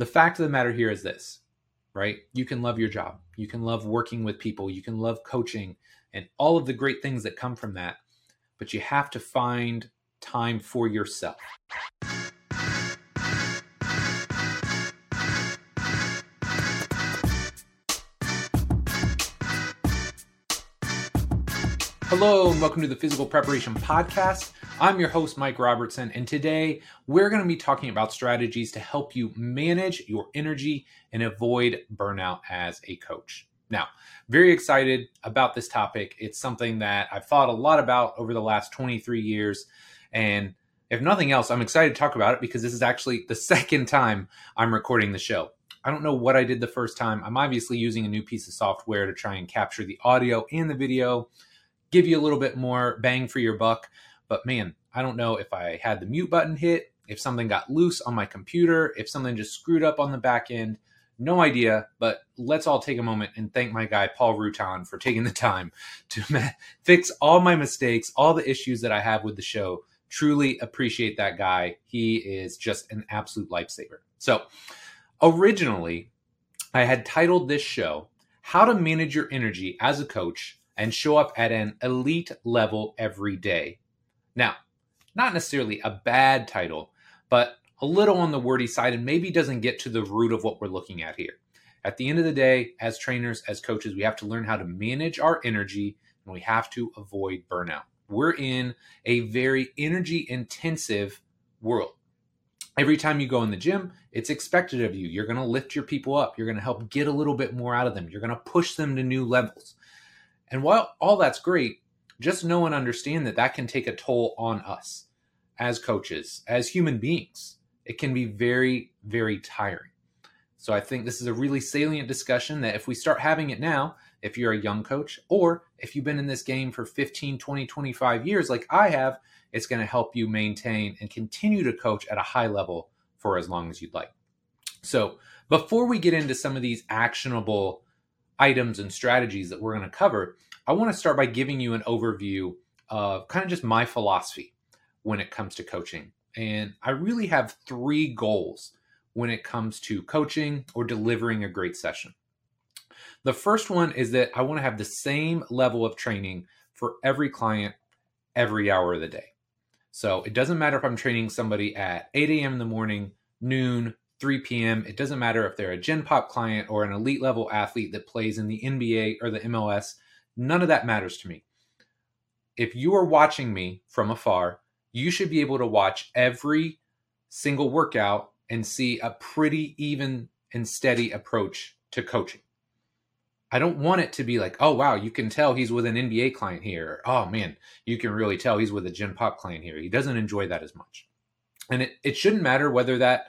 the fact of the matter here is this, right? You can love your job. You can love working with people. You can love coaching and all of the great things that come from that. But you have to find time for yourself. Hello, and welcome to the Physical Preparation Podcast. I'm your host, Mike Robertson, and today we're going to be talking about strategies to help you manage your energy and avoid burnout as a coach. Now, very excited about this topic. It's something that I've thought a lot about over the last 23 years. And if nothing else, I'm excited to talk about it because this is actually the second time I'm recording the show. I don't know what I did the first time. I'm obviously using a new piece of software to try and capture the audio and the video give you a little bit more bang for your buck. But man, I don't know if I had the mute button hit, if something got loose on my computer, if something just screwed up on the back end. No idea, but let's all take a moment and thank my guy, Paul Rutan, for taking the time to fix all my mistakes, all the issues that I have with the show. Truly appreciate that guy. He is just an absolute lifesaver. So, originally, I had titled this show, How to Manage Your Energy as a Coach and show up at an elite level every day. Now, not necessarily a bad title, but a little on the wordy side and maybe doesn't get to the root of what we're looking at here. At the end of the day, as trainers, as coaches, we have to learn how to manage our energy and we have to avoid burnout. We're in a very energy intensive world. Every time you go in the gym, it's expected of you. You're going to lift your people up. You're going to help get a little bit more out of them. You're going to push them to new levels. And while all that's great, just know and understand that that can take a toll on us as coaches, as human beings. It can be very, very tiring. So I think this is a really salient discussion that if we start having it now, if you're a young coach or if you've been in this game for 15, 20, 25 years like I have, it's going to help you maintain and continue to coach at a high level for as long as you'd like. So, before we get into some of these actionable items and strategies that we're going to cover, I want to start by giving you an overview of kind of just my philosophy when it comes to coaching. And I really have three goals when it comes to coaching or delivering a great session. The first one is that I want to have the same level of training for every client every hour of the day. So it doesn't matter if I'm training somebody at 8 a.m. in the morning, noon, 3 p.m. It doesn't matter if they're a Gen Pop client or an elite level athlete that plays in the NBA or the MLS. None of that matters to me. If you are watching me from afar, you should be able to watch every single workout and see a pretty even and steady approach to coaching. I don't want it to be like, oh wow, you can tell he's with an NBA client here. oh man, you can really tell he's with a Gen Pop client here. He doesn't enjoy that as much. And it, it shouldn't matter whether that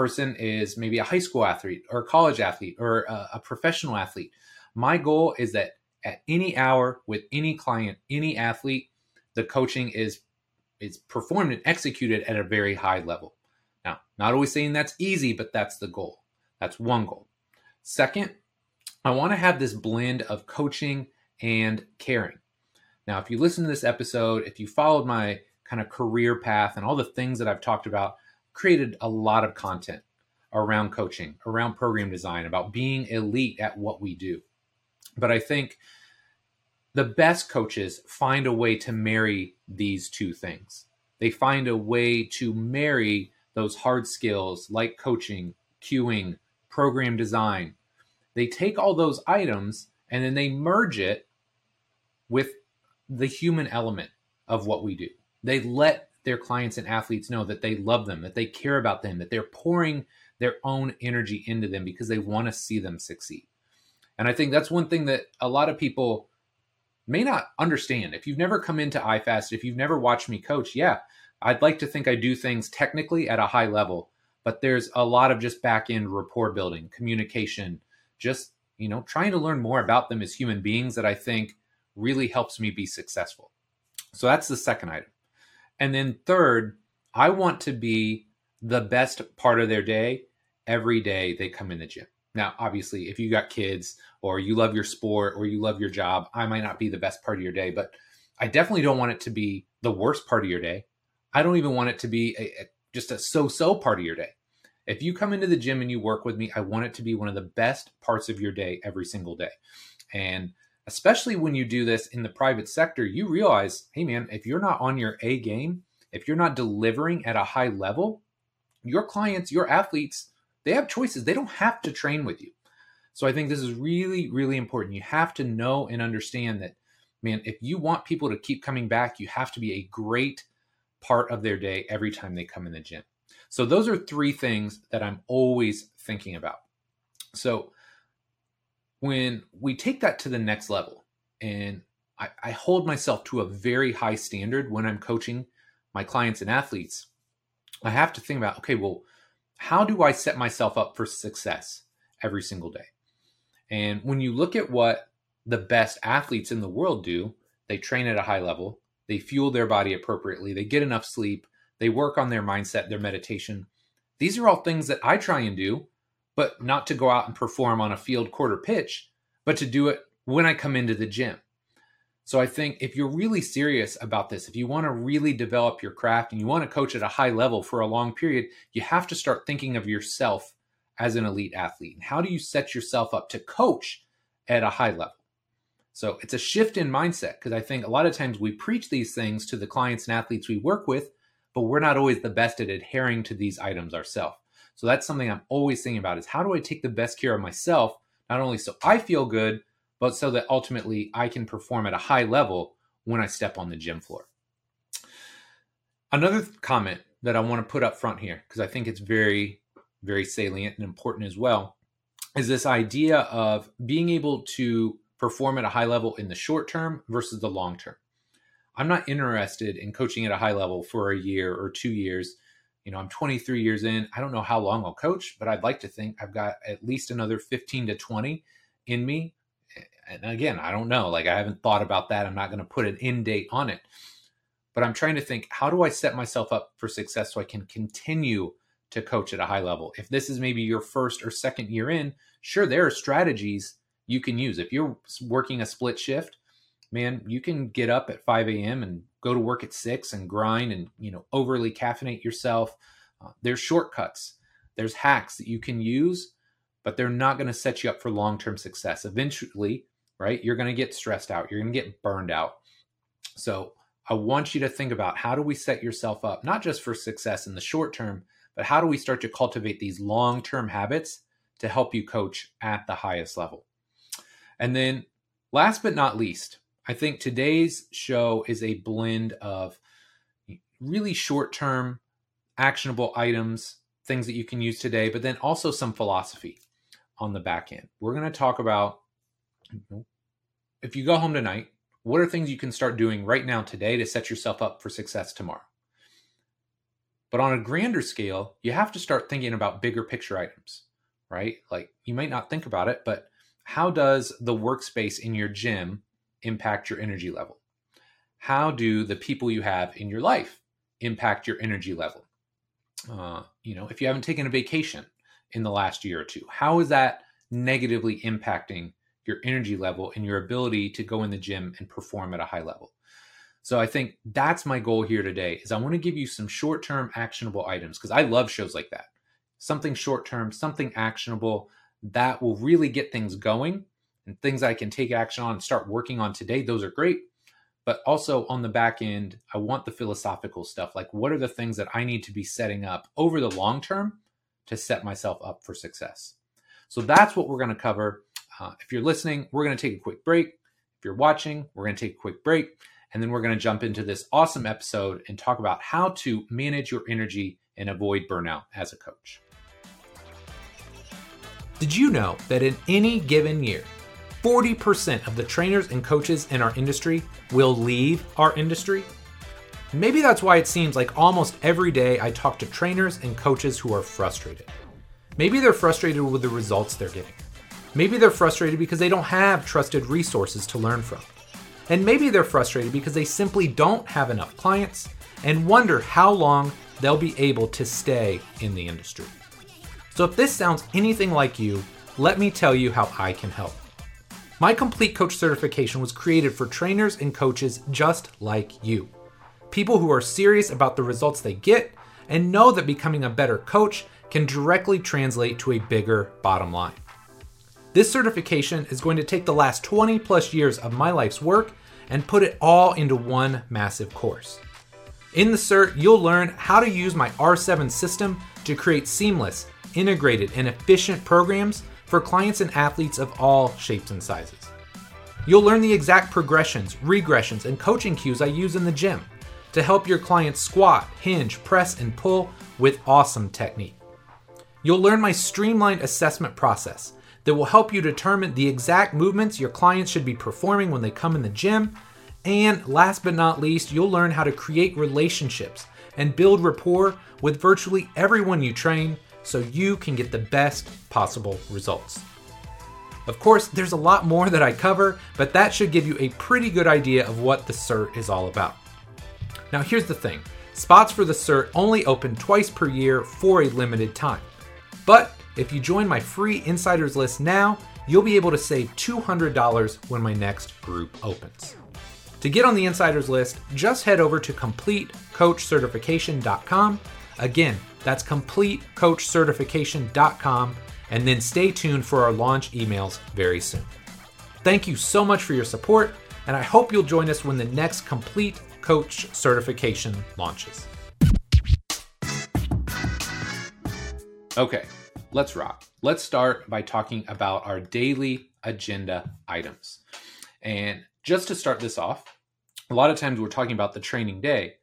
person is maybe a high school athlete or a college athlete or a, a professional athlete. My goal is that at any hour with any client, any athlete, the coaching is is performed and executed at a very high level. Now, not always saying that's easy, but that's the goal. That's one goal. Second, I want to have this blend of coaching and caring. Now, if you listen to this episode, if you followed my kind of career path and all the things that I've talked about, created a lot of content around coaching, around program design, about being elite at what we do. But I think the best coaches find a way to marry these two things. They find a way to marry those hard skills like coaching, cueing, program design. They take all those items and then they merge it with the human element of what we do. They let their clients and athletes know that they love them, that they care about them, that they're pouring their own energy into them because they want to see them succeed. And I think that's one thing that a lot of people may not understand. If you've never come into iFast, if you've never watched me coach, yeah, I'd like to think I do things technically at a high level, but there's a lot of just back end rapport building, communication, just, you know, trying to learn more about them as human beings that I think really helps me be successful. So that's the second item. And then third, I want to be the best part of their day every day they come in the gym. Now, obviously, if you got kids or you love your sport or you love your job, I might not be the best part of your day, but I definitely don't want it to be the worst part of your day. I don't even want it to be a, a, just a so so part of your day. If you come into the gym and you work with me, I want it to be one of the best parts of your day every single day. And especially when you do this in the private sector, you realize, hey man, if you're not on your A game, if you're not delivering at a high level, your clients, your athletes, they have choices. They don't have to train with you. So I think this is really, really important. You have to know and understand that, man, if you want people to keep coming back, you have to be a great part of their day every time they come in the gym. So those are three things that I'm always thinking about. So when we take that to the next level and I, I hold myself to a very high standard when I'm coaching my clients and athletes, I have to think about, okay, well, how do I set myself up for success every single day? And when you look at what the best athletes in the world do, they train at a high level, they fuel their body appropriately, they get enough sleep, they work on their mindset, their meditation. These are all things that I try and do, but not to go out and perform on a field quarter pitch, but to do it when I come into the gym. So I think if you're really serious about this, if you want to really develop your craft and you want to coach at a high level for a long period, you have to start thinking of yourself as an elite athlete. And how do you set yourself up to coach at a high level? So it's a shift in mindset because I think a lot of times we preach these things to the clients and athletes we work with, but we're not always the best at adhering to these items ourselves. So that's something I'm always thinking about is how do I take the best care of myself, not only so I feel good, but so that ultimately I can perform at a high level when I step on the gym floor. Another comment that I want to put up front here, because I think it's very, very salient and important as well, is this idea of being able to perform at a high level in the short term versus the long term. I'm not interested in coaching at a high level for a year or two years. You know, I'm 23 years in. I don't know how long I'll coach, but I'd like to think I've got at least another 15 to 20 in me. And again, I don't know. Like, I haven't thought about that. I'm not going to put an end date on it. But I'm trying to think how do I set myself up for success so I can continue to coach at a high level? If this is maybe your first or second year in, sure, there are strategies you can use. If you're working a split shift, man, you can get up at 5 a.m. and go to work at 6 and grind and, you know, overly caffeinate yourself. Uh, there's shortcuts, there's hacks that you can use, but they're not going to set you up for long term success. Eventually, right, you're going to get stressed out, you're going to get burned out. So, I want you to think about how do we set yourself up, not just for success in the short term, but how do we start to cultivate these long term habits to help you coach at the highest level? And then, last but not least, I think today's show is a blend of really short term, actionable items, things that you can use today, but then also some philosophy on the back end. We're going to talk about if you go home tonight, what are things you can start doing right now today to set yourself up for success tomorrow? But on a grander scale, you have to start thinking about bigger picture items, right? Like you might not think about it, but how does the workspace in your gym impact your energy level? How do the people you have in your life impact your energy level? Uh, you know, if you haven't taken a vacation in the last year or two, how is that negatively impacting your energy level and your ability to go in the gym and perform at a high level? So I think that's my goal here today is I want to give you some short-term actionable items because I love shows like that. Something short-term, something actionable that will really get things going and things I can take action on and start working on today. Those are great. But also on the back end, I want the philosophical stuff. Like, what are the things that I need to be setting up over the long term to set myself up for success? So that's what we're going to cover. Uh, if you're listening, we're going to take a quick break. If you're watching, we're going to take a quick break. And then we're going to jump into this awesome episode and talk about how to manage your energy and avoid burnout as a coach. Did you know that in any given year, 40% of the trainers and coaches in our industry will leave our industry? Maybe that's why it seems like almost every day I talk to trainers and coaches who are frustrated. Maybe they're frustrated with the results they're getting. Maybe they're frustrated because they don't have trusted resources to learn from. And maybe they're frustrated because they simply don't have enough clients and wonder how long they'll be able to stay in the industry. So if this sounds anything like you, let me tell you how I can help. My complete coach certification was created for trainers and coaches just like you. People who are serious about the results they get and know that becoming a better coach can directly translate to a bigger bottom line. This certification is going to take the last 20 plus years of my life's work and put it all into one massive course. In the cert, you'll learn how to use my R7 system to create seamless, integrated, and efficient programs for clients and athletes of all shapes and sizes. You'll learn the exact progressions, regressions, and coaching cues I use in the gym to help your clients squat, hinge, press, and pull with awesome technique. You'll learn my streamlined assessment process that will help you determine the exact movements your clients should be performing when they come in the gym. And last but not least, you'll learn how to create relationships and build rapport with virtually everyone you train so you can get the best possible results. Of course, there's a lot more that I cover, but that should give you a pretty good idea of what the CERT is all about. Now, here's the thing spots for the CERT only open twice per year for a limited time. But if you join my free insiders list now, you'll be able to save $200 when my next group opens. To get on the insiders list, just head over to completecoachcertification.com. Again, that's completecoachcertification.com, and then stay tuned for our launch emails very soon. Thank you so much for your support, and I hope you'll join us when the next Complete Coach certification launches. Okay, let's rock. Let's start by talking about our daily agenda items. And just to start this off, a lot of times we're talking about the training day,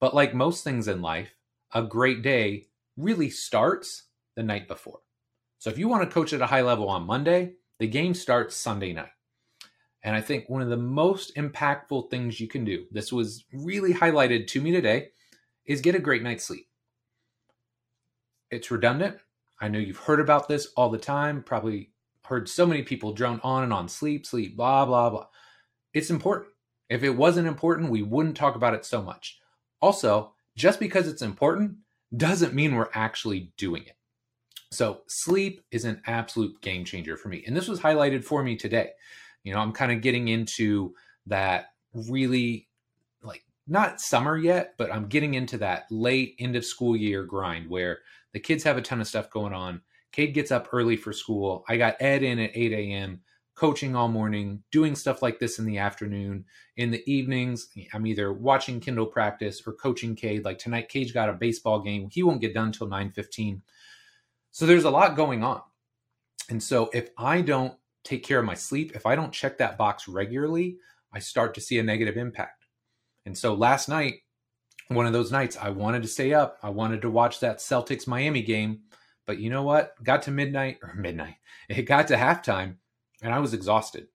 but like most things in life, a great day really starts the night before. So if you want to coach at a high level on Monday, the game starts Sunday night. And I think one of the most impactful things you can do, this was really highlighted to me today, is get a great night's sleep. It's redundant. I know you've heard about this all the time, probably heard so many people drone on and on sleep, sleep, blah, blah, blah. It's important. If it wasn't important, we wouldn't talk about it so much. Also, just because it's important doesn't mean we're actually doing it. So, sleep is an absolute game changer for me. And this was highlighted for me today. You know, I'm kind of getting into that really like not summer yet, but I'm getting into that late end of school year grind where the kids have a ton of stuff going on. Kate gets up early for school. I got Ed in at 8 a.m., coaching all morning, doing stuff like this in the afternoon. In the evenings, I'm either watching Kindle practice or coaching Cade. Like tonight, Cade got a baseball game. He won't get done until 9:15. So there's a lot going on. And so if I don't take care of my sleep, if I don't check that box regularly, I start to see a negative impact. And so last night, one of those nights I wanted to stay up. I wanted to watch that Celtics Miami game. But you know what? Got to midnight or midnight. It got to halftime and I was exhausted.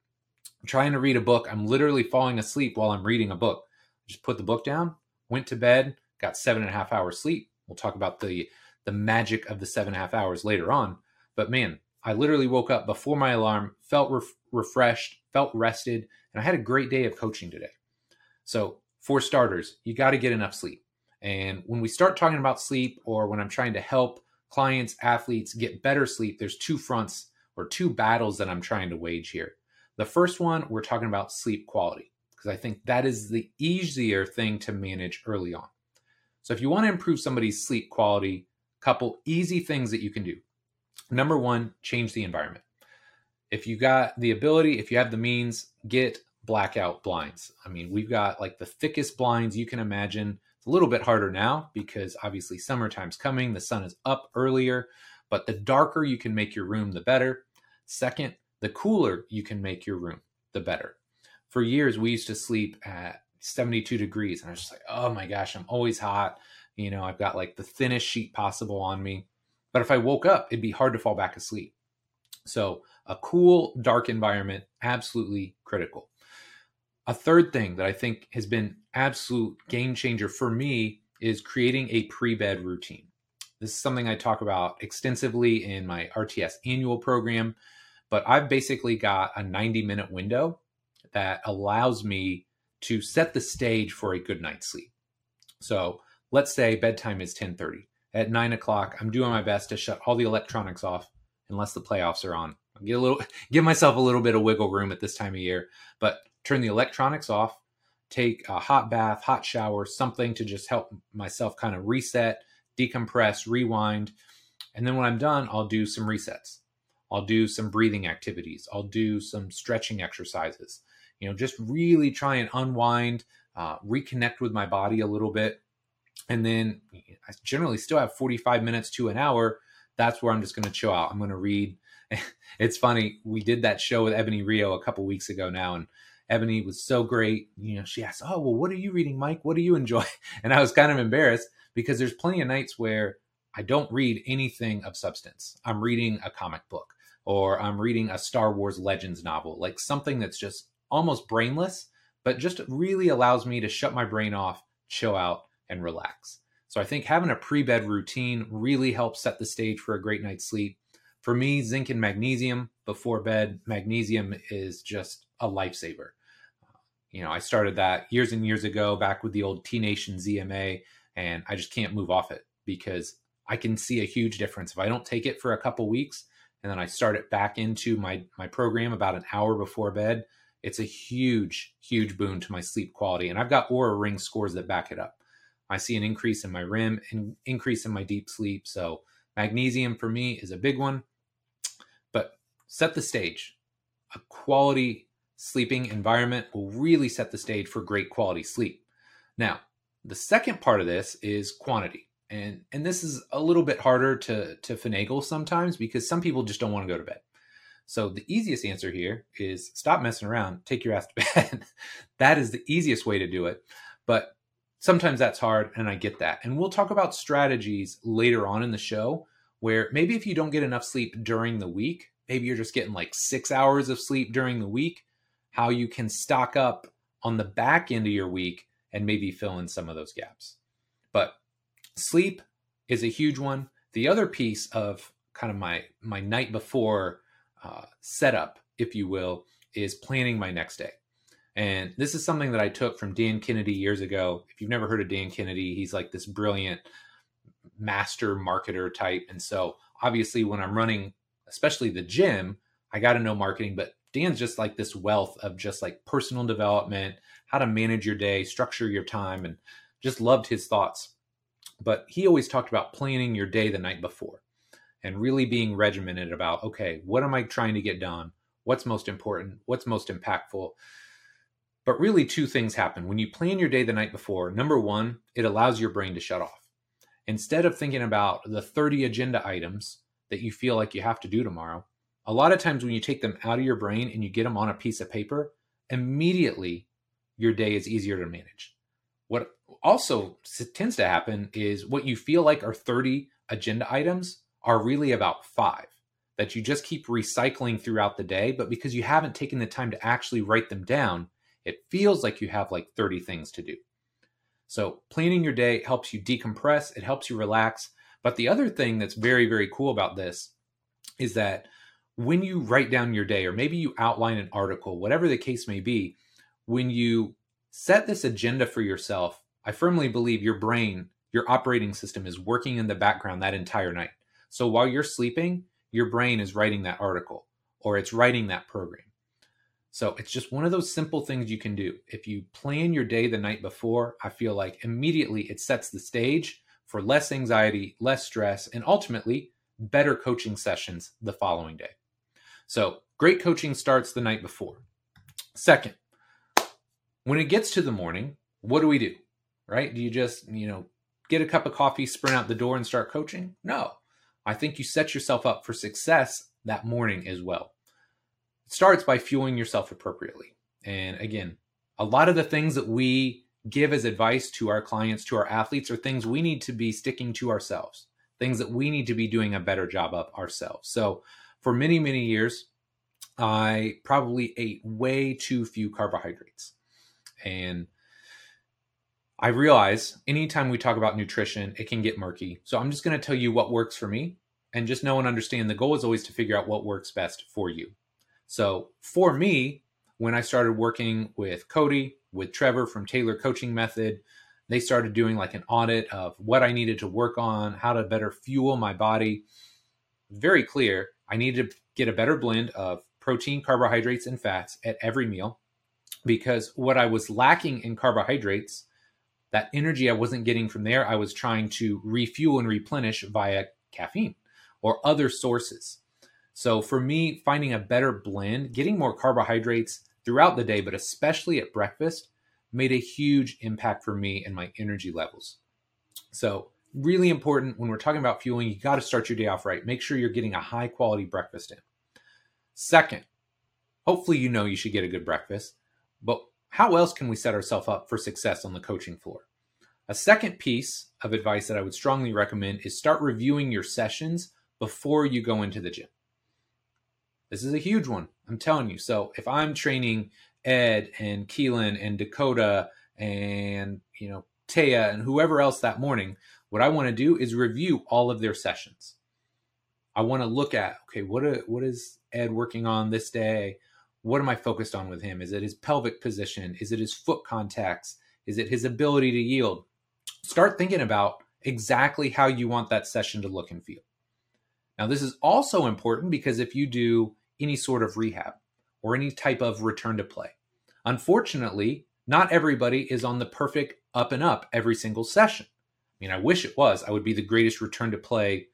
I'm trying to read a book. I'm literally falling asleep while I'm reading a book. Just put the book down, went to bed, got seven and a half hours sleep. We'll talk about the the magic of the seven and a half hours later on. But man, I literally woke up before my alarm, felt ref- refreshed, felt rested, and I had a great day of coaching today. So for starters, you got to get enough sleep. And when we start talking about sleep, or when I'm trying to help clients, athletes get better sleep, there's two fronts or two battles that I'm trying to wage here. The first one, we're talking about sleep quality, because I think that is the easier thing to manage early on. So if you want to improve somebody's sleep quality, couple easy things that you can do. Number one, change the environment. If you got the ability, if you have the means, get blackout blinds. I mean, we've got like the thickest blinds you can imagine. It's a little bit harder now because obviously summertime's coming, the sun is up earlier, but the darker you can make your room, the better. Second, the cooler you can make your room, the better. For years, we used to sleep at 72 degrees, and I was just like, oh my gosh, I'm always hot. You know, I've got like the thinnest sheet possible on me. But if I woke up, it'd be hard to fall back asleep. So, a cool, dark environment, absolutely critical. A third thing that I think has been absolute game changer for me is creating a pre-bed routine. This is something I talk about extensively in my RTS annual program, but I've basically got a 90 minute window that allows me to set the stage for a good night's sleep. So let's say bedtime is 10:30. At nine o'clock, I'm doing my best to shut all the electronics off unless the playoffs are on. I'll get a little give myself a little bit of wiggle room at this time of year, but turn the electronics off, take a hot bath, hot shower, something to just help myself kind of reset, decompress, rewind. And then when I'm done, I'll do some resets. I'll do some breathing activities. I'll do some stretching exercises. You know, just really try and unwind, uh, reconnect with my body a little bit. And then I generally still have 45 minutes to an hour. That's where I'm just going to chill out. I'm going to read. it's funny. We did that show with Ebonie Rio a couple weeks ago now, and Ebonie was so great. You know, she asked, "Oh, well, what are you reading, Mike? What do you enjoy?" And I was kind of embarrassed because there's plenty of nights where I don't read anything of substance. I'm reading a comic book or I'm reading a Star Wars Legends novel, like something that's just almost brainless, but just really allows me to shut my brain off, chill out, and relax. So I think having a pre bed routine really helps set the stage for a great night's sleep. For me, zinc and magnesium before bed, magnesium is just a lifesaver uh, you know, I started that years and years ago back with the old T Nation ZMA, and I just can't move off it because I can see a huge difference. If I don't take it for a couple weeks and then I start it back into my my program about an hour before bed, it's a huge, huge boon to my sleep quality. And I've got Oura Ring scores that back it up. I see an increase in my REM and increase in my deep sleep. So magnesium for me is a big one. But set the stage. A quality sleeping environment will really set the stage for great quality sleep. Now, the second part of this is quantity. And and this is a little bit harder to to finagle sometimes because some people just don't want to go to bed. So the easiest answer here is stop messing around, take your ass to bed. that is the easiest way to do it. But sometimes that's hard and I get that. And we'll talk about strategies later on in the show where maybe if you don't get enough sleep during the week, maybe you're just getting like 6 hours of sleep during the week, how you can stock up on the back end of your week and maybe fill in some of those gaps. But sleep is a huge one. The other piece of kind of my my night before uh, setup, if you will, is planning my next day. And this is something that I took from Dan Kennedy years ago. If you've never heard of Dan Kennedy, he's like this brilliant master marketer type. And so obviously when I'm running, especially the gym, I got to know marketing, but Dan's just like this wealth of just like personal development, how to manage your day, structure your time, and just loved his thoughts. But he always talked about planning your day the night before and really being regimented about okay, what am I trying to get done? What's most important? What's most impactful? But really, two things happen. When you plan your day the night before, number one, it allows your brain to shut off. Instead of thinking about the 30 agenda items that you feel like you have to do tomorrow, a lot of times when you take them out of your brain and you get them on a piece of paper, immediately your day is easier to manage. What also tends to happen is what you feel like are 30 agenda items are really about five that you just keep recycling throughout the day. But because you haven't taken the time to actually write them down, it feels like you have like 30 things to do. So planning your day helps you decompress, it helps you relax. But the other thing that's very, very cool about this is that when you write down your day, or maybe you outline an article, whatever the case may be, when you set this agenda for yourself, I firmly believe your brain, your operating system is working in the background that entire night. So while you're sleeping, your brain is writing that article or it's writing that program. So it's just one of those simple things you can do. If you plan your day the night before, I feel like immediately it sets the stage for less anxiety, less stress, and ultimately better coaching sessions the following day. So great coaching starts the night before. Second, when it gets to the morning, what do we do? Right? Do you just, you know, get a cup of coffee, sprint out the door, and start coaching? No. I think you set yourself up for success that morning as well. It starts by fueling yourself appropriately. And again, a lot of the things that we give as advice to our clients, to our athletes, are things we need to be sticking to ourselves, things that we need to be doing a better job of ourselves. So for many, many years, I probably ate way too few carbohydrates. And I realize anytime we talk about nutrition, it can get murky. So I'm just going to tell you what works for me and just know and understand the goal is always to figure out what works best for you. So for me, when I started working with Cody, with Trevor from Tailored Coaching Method, they started doing like an audit of what I needed to work on, how to better fuel my body. Very clear I needed to get a better blend of protein, carbohydrates, and fats at every meal because what I was lacking in carbohydrates, that energy I wasn't getting from there, I was trying to refuel and replenish via caffeine, or other sources. So for me, finding a better blend, getting more carbohydrates throughout the day, but especially at breakfast, made a huge impact for me and my energy levels. So, really important when we're talking about fueling, you got to start your day off right. Make sure you're getting a high quality breakfast in. Second, hopefully you know you should get a good breakfast, but how else can we set ourselves up for success on the coaching floor? A second piece of advice that I would strongly recommend is start reviewing your sessions before you go into the gym. This is a huge one, I'm telling you. So if I'm training Ed and Keelan and Dakota and you know Taya and whoever else that morning, what I want to do is review all of their sessions. I want to look at okay, what a, what is Ed working on this day? What am I focused on with him? Is it his pelvic position? Is it his foot contacts? Is it his ability to yield? Start thinking about exactly how you want that session to look and feel. Now, this is also important because if you do any sort of rehab or any type of return to play, unfortunately, not everybody is on the perfect up and up every single session. I mean, I wish it was. I would be the greatest return to play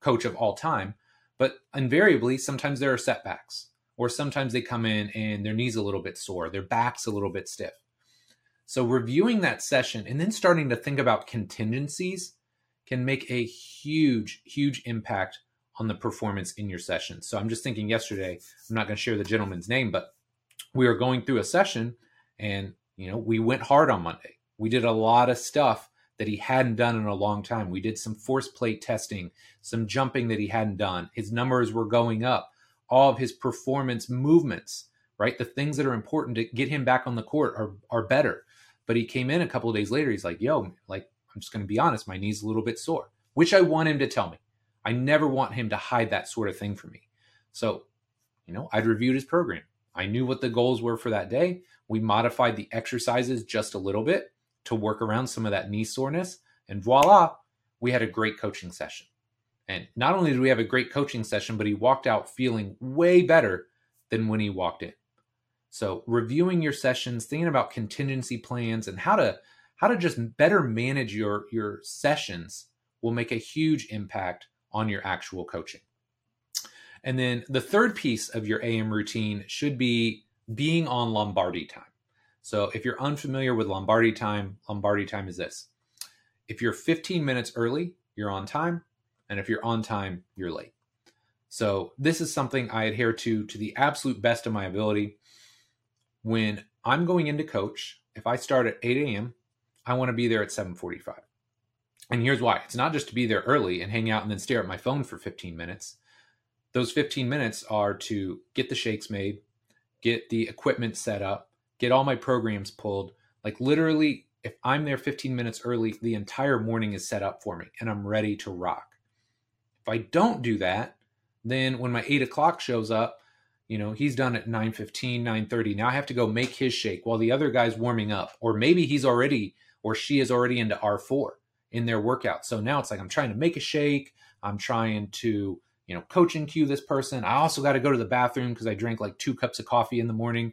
coach of all time. But invariably, sometimes there are setbacks, or sometimes they come in and their knees a little bit sore, their back's a little bit stiff. So, reviewing that session and then starting to think about contingencies can make a huge, huge impact on the performance in your session. So, I'm just thinking yesterday, I'm not going to share the gentleman's name, but we were going through a session and, you know, we went hard on Monday. We did a lot of stuff that he hadn't done in a long time. We did some force plate testing, some jumping that he hadn't done. His numbers were going up. All of his performance movements, right? The things that are important to get him back on the court are are better. But he came in a couple of days later. He's like, "Yo, like I'm just going to be honest, my knee's a little bit sore," which I want him to tell me. I never want him to hide that sort of thing from me. So, you know, I'd reviewed his program. I knew what the goals were for that day. We modified the exercises just a little bit to work around some of that knee soreness. And voila, we had a great coaching session. And not only did we have a great coaching session, but he walked out feeling way better than when he walked in. So reviewing your sessions, thinking about contingency plans and how to how to just better manage your your sessions will make a huge impact on your actual coaching. And then the third piece of your AM routine should be being on Lombardi time. So if you're unfamiliar with Lombardi time, Lombardi time is this. If you're 15 minutes early, you're on time. And if you're on time, you're late. So this is something I adhere to to the absolute best of my ability. When I'm going into coach, if I start at 8 a.m., I want to be there at 7:45. And here's why: it's not just to be there early and hang out and then stare at my phone for 15 minutes. Those 15 minutes are to get the shakes made, get the equipment set up, get all my programs pulled. Like literally, if I'm there 15 minutes early, the entire morning is set up for me and I'm ready to rock. If I don't do that, then when my eight o'clock shows up, you know, he's done at 9 15, 9 30. Now I have to go make his shake while the other guy's warming up. Or maybe he's already or she is already into R4 in their workout. So now it's like I'm trying to make a shake. I'm trying to, you know, coach and cue this person. I also got to go to the bathroom because I drank like two cups of coffee in the morning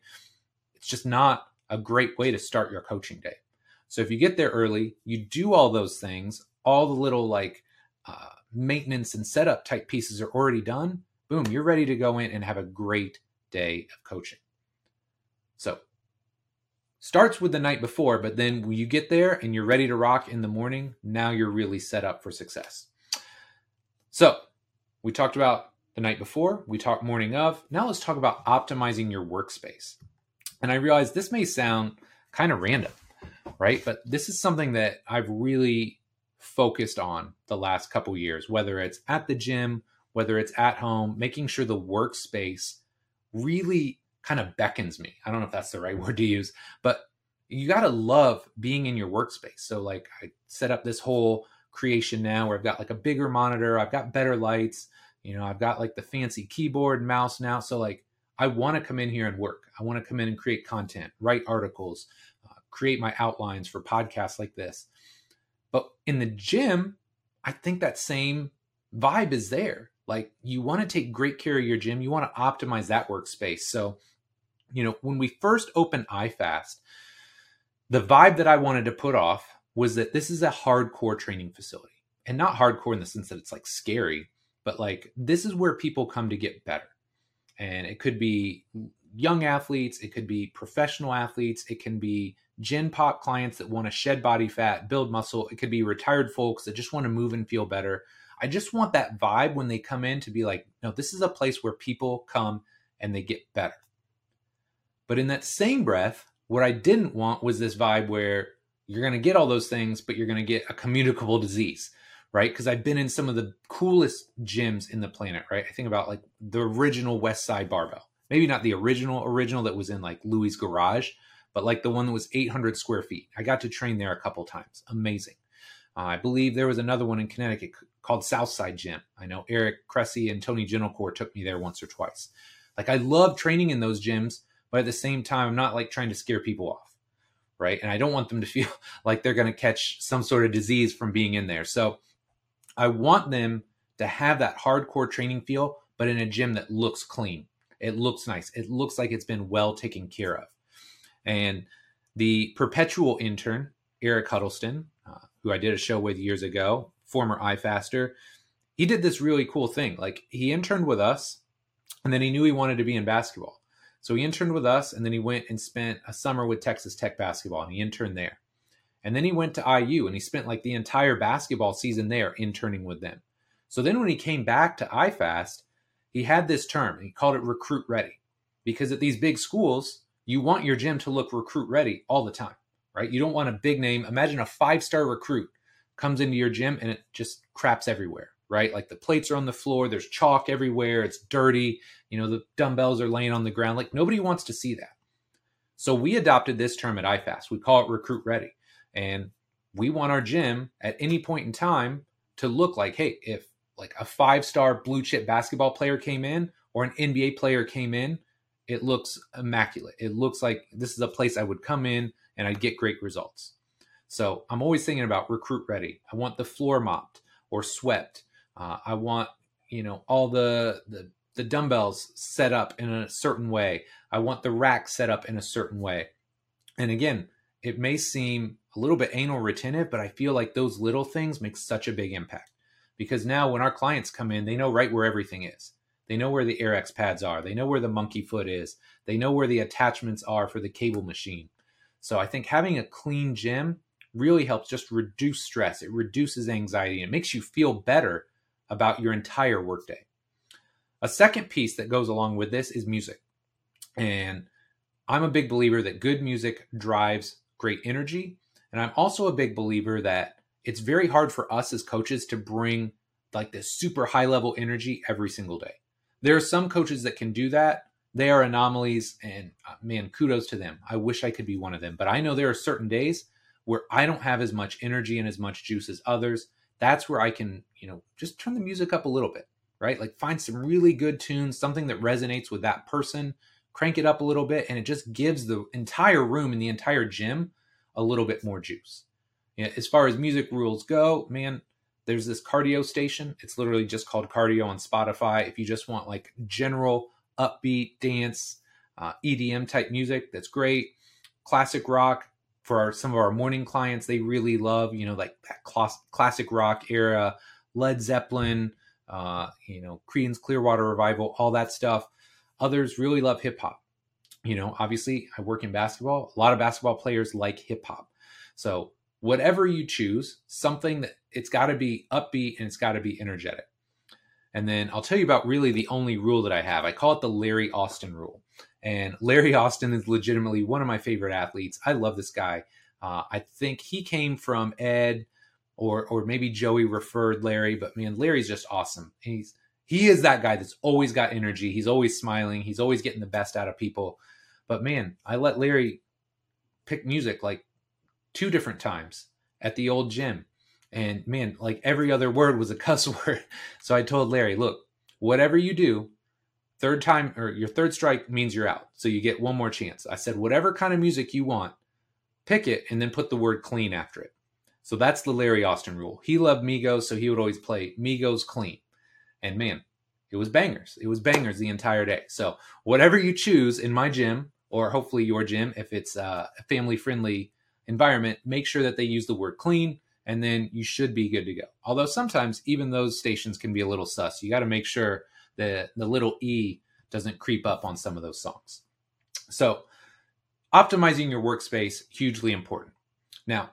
it's just not a great way to start your coaching day. So if you get there early, you do all those things, all the little like uh, maintenance and setup type pieces are already done. Boom, you're ready to go in and have a great day of coaching. So starts with the night before, but then when you get there and you're ready to rock in the morning, now you're really set up for success. So we talked about the night before, we talked morning of. Now let's talk about optimizing your workspace. And I realize this may sound kind of random, right? But this is something that I've really focused on the last couple years, whether it's at the gym, whether it's at home, making sure the workspace really kind of beckons me. I don't know if that's the right word to use, but you got to love being in your workspace. So, like, I set up this whole creation now where I've got like a bigger monitor, I've got better lights, you know, I've got like the fancy keyboard mouse now. So, like, I want to come in here and work. I want to come in and create content, write articles, uh, create my outlines for podcasts like this. But in the gym, I think that same vibe is there. Like you want to take great care of your gym, you want to optimize that workspace. So, you know, when we first opened iFast, the vibe that I wanted to put off was that this is a hardcore training facility. And not hardcore in the sense that it's like scary, but like this is where people come to get better. And it could be young athletes, it could be professional athletes, it can be gen pop clients that want to shed body fat, build muscle, it could be retired folks that just want to move and feel better. I just want that vibe when they come in to be like, no, this is a place where people come and they get better. But in that same breath, what I didn't want was this vibe where you're going to get all those things, but you're going to get a communicable disease, right? Because I've been in some of the coolest gyms in the planet, right? I think about like the original Westside Barbell. Maybe not the original, original that was in like Louis' garage, but like the one that was 800 square feet. I got to train there a couple times. Amazing. Uh, I believe there was another one in Connecticut called Southside Gym. I know Eric Cressey and Tony Gentilcore took me there once or twice. Like I love training in those gyms, but at the same time, I'm not like trying to scare people off, right? And I don't want them to feel like they're going to catch some sort of disease from being in there. So I want them to have that hardcore training feel, but in a gym that looks clean. It looks nice. It looks like it's been well taken care of. And the perpetual intern, Eric Huddleston, uh, who I did a show with years ago, former iFaster, he did this really cool thing. Like he interned with us, and then he knew he wanted to be in basketball. So he interned with us, and then he went and spent a summer with Texas Tech basketball, and he interned there. And then he went to IU, and he spent like the entire basketball season there interning with them. So then when he came back to iFast, he had this term, he called it recruit ready. Because at these big schools, you want your gym to look recruit ready all the time, right? You don't want a big name. Imagine a five star recruit comes into your gym and it just craps everywhere, right? Like the plates are on the floor, there's chalk everywhere, it's dirty, you know, the dumbbells are laying on the ground. Like nobody wants to see that. So we adopted this term at iFast. We call it recruit ready. And we want our gym at any point in time to look like, hey, if like a five star blue chip basketball player came in or an NBA player came in, it looks immaculate. It looks like this is a place I would come in and I'd get great results. So I'm always thinking about recruit ready. I want the floor mopped or swept. Uh, I want you know all the, the the dumbbells set up in a certain way. I want the rack set up in a certain way. And again, it may seem a little bit anal retentive, but I feel like those little things make such a big impact because now when our clients come in, they know right where everything is. They know where the Airex pads are. They know where the monkey foot is. They know where the attachments are for the cable machine. So I think having a clean gym really helps just reduce stress. It reduces anxiety and makes you feel better about your entire workday. A second piece that goes along with this is music. And I'm a big believer that good music drives great energy. And I'm also a big believer that it's very hard for us as coaches to bring like this super high level energy every single day. There are some coaches that can do that. They are anomalies, and uh, man, kudos to them. I wish I could be one of them. But I know there are certain days where I don't have as much energy and as much juice as others. That's where I can, you know, just turn the music up a little bit, right? Like find some really good tunes, something that resonates with that person, crank it up a little bit, and it just gives the entire room and the entire gym a little bit more juice. as far as music rules go, man, there's this cardio station. It's literally just called cardio on Spotify. If you just want like general upbeat dance, uh, EDM type music, that's great. Classic rock for our, some of our morning clients, they really love, you know, like that class, classic rock era, Led Zeppelin, uh, you know, Creedence Clearwater Revival, all that stuff. Others really love hip hop. You know, obviously, I work in basketball. A lot of basketball players like hip hop. So whatever you choose, something that it's got to be upbeat and it's got to be energetic. And then I'll tell you about really the only rule that I have. I call it the Larry Austin rule. And Larry Austin is legitimately one of my favorite athletes. I love this guy. Uh, I think he came from Ed or or maybe Joey referred Larry, but man, Larry's just awesome. He's he is that guy that's always got energy. He's always smiling. He's always getting the best out of people. But man, I let Larry pick music like two different times at the old gym. And man, like every other word was a cuss word. So I told Larry, look, whatever you do, third time or your third strike means you're out. So you get one more chance. I said, whatever kind of music you want, pick it and then put the word clean after it. So that's the Larry Austin rule. He loved Migos, so he would always play Migos clean. And man, it was bangers. It was bangers the entire day. So whatever you choose in my gym, or hopefully your gym, if it's uh, a family friendly environment, make sure that they use the word clean and then you should be good to go. Although sometimes even those stations can be a little sus. You got to make sure that the little E doesn't creep up on some of those songs. So, optimizing your workspace hugely important. Now,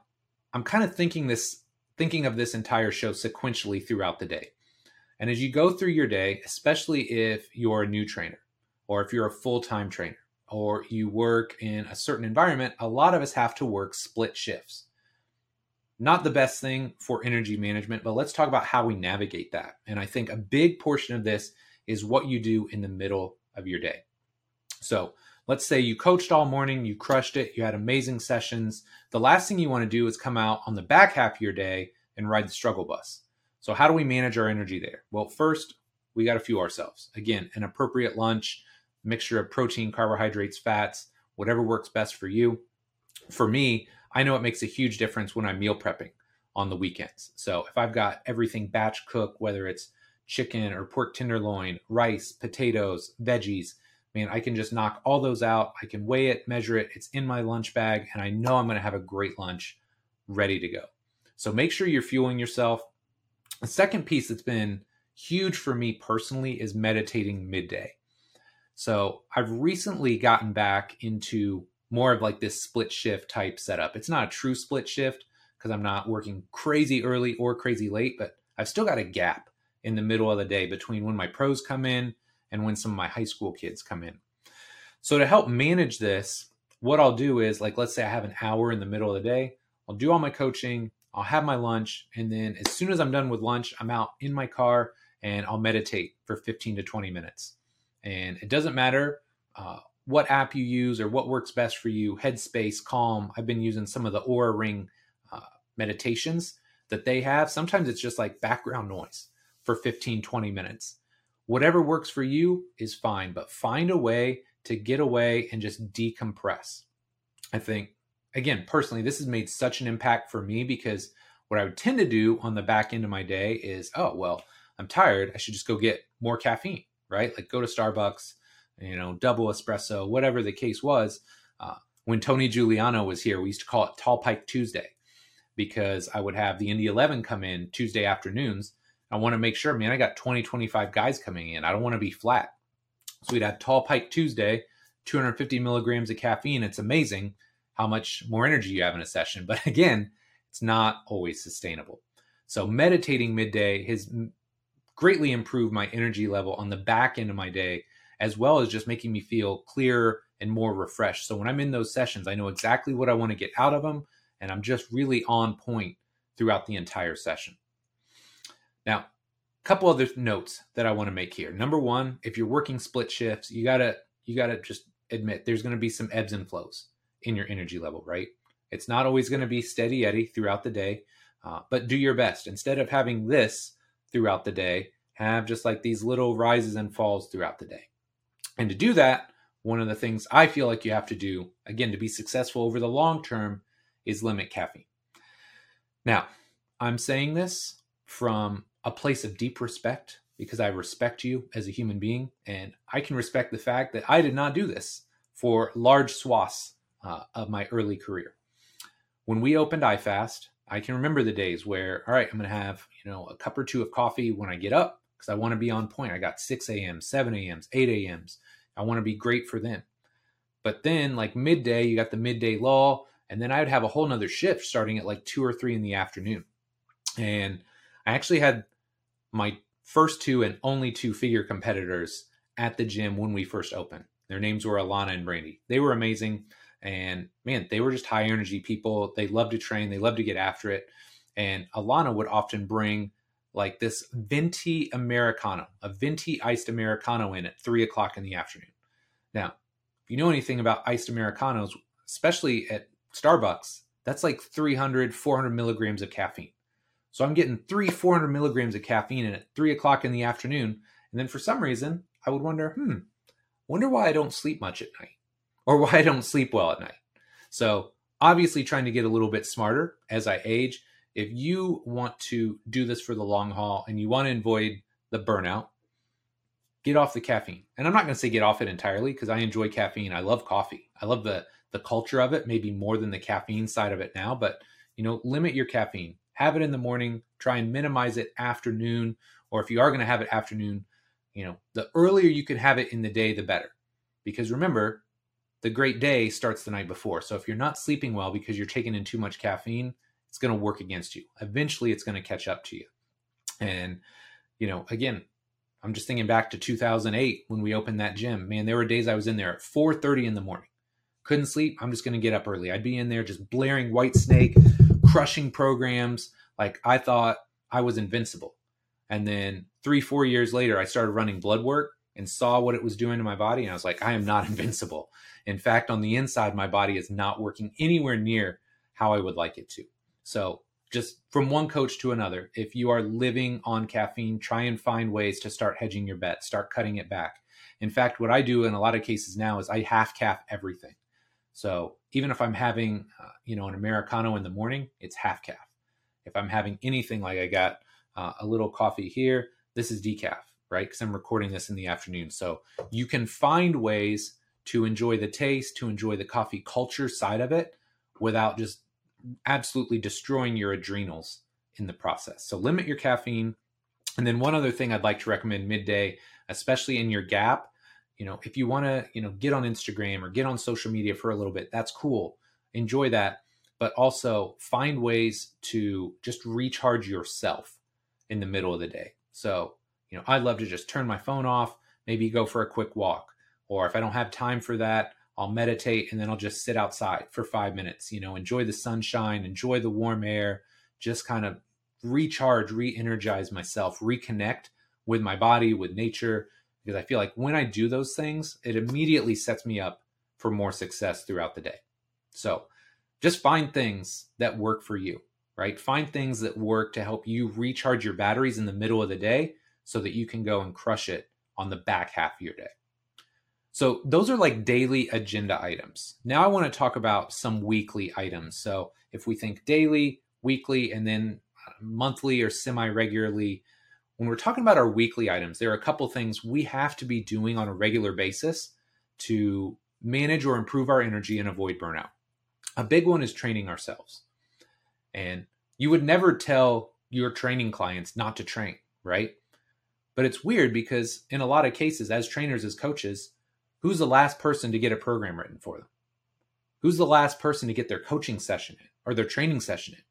I'm kind of thinking this thinking of this entire show sequentially throughout the day. And as you go through your day, especially if you're a new trainer or if you're a full-time trainer or you work in a certain environment, a lot of us have to work split shifts. Not the best thing for energy management, but let's talk about how we navigate that. And I think a big portion of this is what you do in the middle of your day. So, let's say you coached all morning, you crushed it, you had amazing sessions. The last thing you want to do is come out on the back half of your day and ride the struggle bus. So, how do we manage our energy there? Well, first, we got to fuel ourselves. Again, an appropriate lunch, mixture of protein, carbohydrates, fats, whatever works best for you. For me, I know it makes a huge difference when I'm meal prepping on the weekends. So, if I've got everything batch cooked, whether it's chicken or pork tenderloin, rice, potatoes, veggies, man, I can just knock all those out. I can weigh it, measure it. It's in my lunch bag, and I know I'm going to have a great lunch ready to go. So make sure you're fueling yourself. The second piece that's been huge for me personally is meditating midday. So I've recently gotten back into more of like this split shift type setup. It's not a true split shift because I'm not working crazy early or crazy late, but I've still got a gap in the middle of the day between when my pros come in and when some of my high school kids come in. So to help manage this, what I'll do is like let's say I have an hour in the middle of the day, I'll do all my coaching, I'll have my lunch, and then as soon as I'm done with lunch, I'm out in my car and I'll meditate for 15 to 20 minutes. And it doesn't matter uh, what app you use or what works best for you Headspace, Calm. I've been using some of the Oura Ring uh, meditations that they have. Sometimes it's just like background noise for 15, 20 minutes. Whatever works for you is fine, but find a way to get away and just decompress. I think, again, personally, this has made such an impact for me because what I would tend to do on the back end of my day is, oh, well, I'm tired. I should just go get more caffeine, right? Like go to Starbucks, you know, double espresso, whatever the case was. Uh, when Tony Giuliano was here, we used to call it Tall Pike Tuesday because I would have the Indy 11 come in Tuesday afternoons I want to make sure, man, I got 20, 25 guys coming in. I don't want to be flat. So we'd have Tall Pike Tuesday, 250 milligrams of caffeine. It's amazing how much more energy you have in a session. But again, it's not always sustainable. So meditating midday has greatly improved my energy level on the back end of my day, as well as just making me feel clearer and more refreshed. So when I'm in those sessions, I know exactly what I want to get out of them, and I'm just really on point throughout the entire session. Now, a couple other notes that I want to make here. Number one, if you're working split shifts, you gotta you gotta just admit there's going to be some ebbs and flows in your energy level, right? It's not always going to be steady Eddie throughout the day, uh, but do your best. Instead of having this throughout the day, have just like these little rises and falls throughout the day. And to do that, one of the things I feel like you have to do, again, to be successful over the long term, is limit caffeine. Now, I'm saying this from a place of deep respect because I respect you as a human being, and I can respect the fact that I did not do this for large swaths uh, of my early career. When we opened IFAST, I can remember the days where, all right, I'm going to have you know a cup or two of coffee when I get up because I want to be on point. I got 6 a.m., 7 a.m.s, 8 a.m.s. I want to be great for them. But then, like midday, you got the midday lull, and then I would have a whole nother shift starting at like two or three in the afternoon. And I actually had my first two and only two figure competitors at the gym when we first opened. Their names were Alana and Brandy. They were amazing. And man, they were just high energy people. They love to train, they love to get after it. And Alana would often bring like this venti Americano, a venti iced Americano in at three o'clock in the afternoon. Now, if you know anything about iced Americanos, especially at Starbucks, that's like 300, 400 milligrams of caffeine. So I'm getting three, 400 milligrams of caffeine in at three o'clock in the afternoon. And then for some reason, I would wonder, hmm, wonder why I don't sleep much at night or why I don't sleep well at night. So obviously trying to get a little bit smarter as I age. If you want to do this for the long haul and you want to avoid the burnout, get off the caffeine. And I'm not going to say get off it entirely because I enjoy caffeine. I love coffee. I love the the culture of it, maybe more than the caffeine side of it now, but you know, limit your caffeine Have it in the morning, try and minimize it afternoon, or if you are going to have it afternoon, you know, the earlier you can have it in the day, the better. Because remember, the great day starts the night before. So if you're not sleeping well because you're taking in too much caffeine, it's going to work against you. Eventually, it's going to catch up to you. And, you know, again, I'm just thinking back to 2008 when we opened that gym. Man, there were days I was in there at 4:30 in the morning. Couldn't sleep. I'm just going to get up early. I'd be in there just blaring Whitesnake, crushing programs. Like I thought I was invincible. And then three, four years later, I started running blood work and saw what it was doing to my body. And I was like, I am not invincible. In fact, on the inside, my body is not working anywhere near how I would like it to. So, just from one coach to another, if you are living on caffeine, try and find ways to start hedging your bet, start cutting it back. In fact, what I do in a lot of cases now is I half calf everything. So even if I'm having, uh, you know, an Americano in the morning, it's half calf. If I'm having anything like I got uh, a little coffee here, this is decaf, right? Because I'm recording this in the afternoon. So you can find ways to enjoy the taste, to enjoy the coffee culture side of it without just absolutely destroying your adrenals in the process. So limit your caffeine. And then one other thing I'd like to recommend midday, especially in your gap, you know, if you want to, you know, get on Instagram or get on social media for a little bit, that's cool. Enjoy that, but also find ways to just recharge yourself in the middle of the day. So, you know, I'd love to just turn my phone off, maybe go for a quick walk, or if I don't have time for that, I'll meditate and then I'll just sit outside for 5 minutes, you know, enjoy the sunshine, enjoy the warm air, just kind of recharge, re-energize myself, reconnect with my body, with nature, because I feel like when I do those things, it immediately sets me up for more success throughout the day. So just find things that work for you, right? Find things that work to help you recharge your batteries in the middle of the day so that you can go and crush it on the back half of your day. So those are like daily agenda items. Now I want to talk about some weekly items. So if we think daily, weekly, and then uh, monthly or semi regularly, when we're talking about our weekly items, there are a couple things we have to be doing on a regular basis to manage or improve our energy and avoid burnout. A big one is training ourselves. And you would never tell your training clients not to train, right? But it's weird because in a lot of cases, as trainers, as coaches, who's the last person to get a program written for them? Who's the last person to get their coaching session in or their training session in?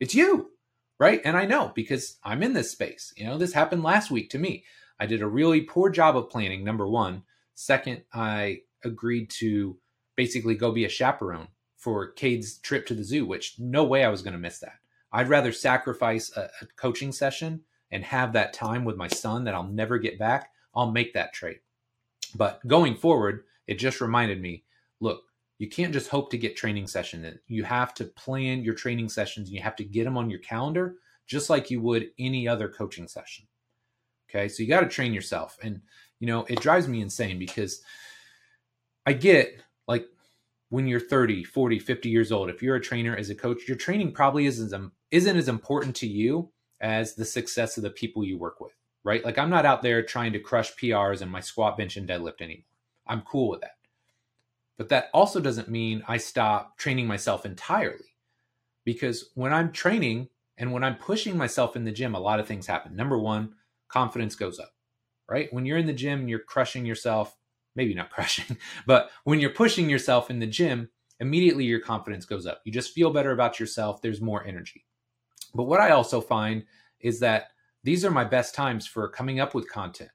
It's you right? And I know because I'm in this space. You know, this happened last week to me. I did a really poor job of planning, number one. Second, I agreed to basically go be a chaperone for Cade's trip to the zoo, which no way I was going to miss that. I'd rather sacrifice a, a, coaching session and have that time with my son that I'll never get back. I'll make that trade. But going forward, it just reminded me look, you can't just hope to get training session. You have to plan your training sessions and you have to get them on your calendar just like you would any other coaching session. Okay? So you got to train yourself. And you know, it drives me insane because I get like when you're 30, 40, 50 years old, if you're a trainer as a coach, your training probably isn't isn't as important to you as the success of the people you work with, right? Like I'm not out there trying to crush PRs in my squat, bench, and deadlift anymore. I'm cool with that. But that also doesn't mean I stop training myself entirely. Because when I'm training and when I'm pushing myself in the gym, a lot of things happen. Number one, confidence goes up, right? When you're in the gym and you're crushing yourself, maybe not crushing, but when you're pushing yourself in the gym, immediately your confidence goes up. You just feel better about yourself. There's more energy. But what I also find is that these are my best times for coming up with content,